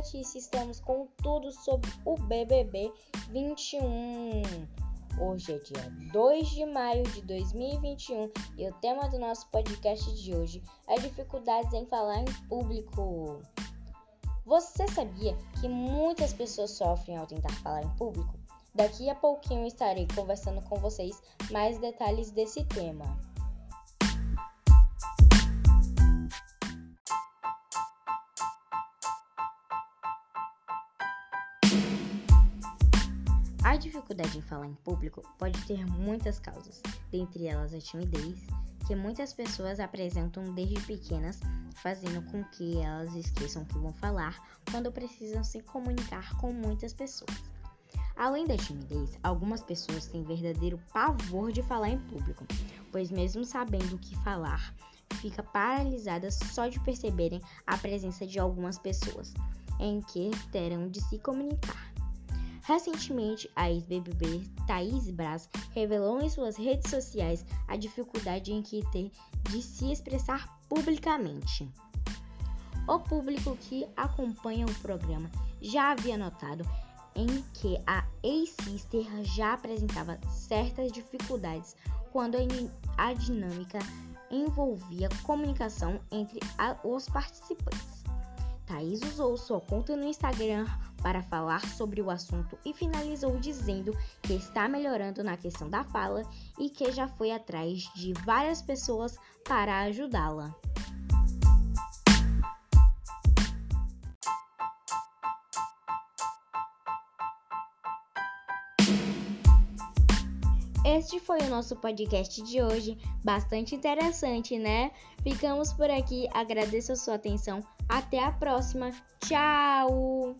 Letícia, estamos com tudo sobre o BBB 21. Hoje é dia 2 de maio de 2021 e o tema do nosso podcast de hoje é dificuldades em falar em público. Você sabia que muitas pessoas sofrem ao tentar falar em público? Daqui a pouquinho estarei conversando com vocês mais detalhes desse tema. Dificuldade em falar em público pode ter muitas causas, dentre elas a timidez, que muitas pessoas apresentam desde pequenas, fazendo com que elas esqueçam que vão falar quando precisam se comunicar com muitas pessoas. Além da timidez, algumas pessoas têm verdadeiro pavor de falar em público, pois, mesmo sabendo o que falar, fica paralisadas só de perceberem a presença de algumas pessoas em que terão de se comunicar. Recentemente, a ex-BBB Thaís Braz revelou em suas redes sociais a dificuldade em que tem de se expressar publicamente. O público que acompanha o programa já havia notado em que a ex-sister já apresentava certas dificuldades quando a dinâmica envolvia comunicação entre os participantes. Thaís usou sua conta no Instagram para falar sobre o assunto e finalizou dizendo que está melhorando na questão da fala e que já foi atrás de várias pessoas para ajudá-la. Este foi o nosso podcast de hoje, bastante interessante, né? Ficamos por aqui, agradeço a sua atenção, até a próxima, tchau!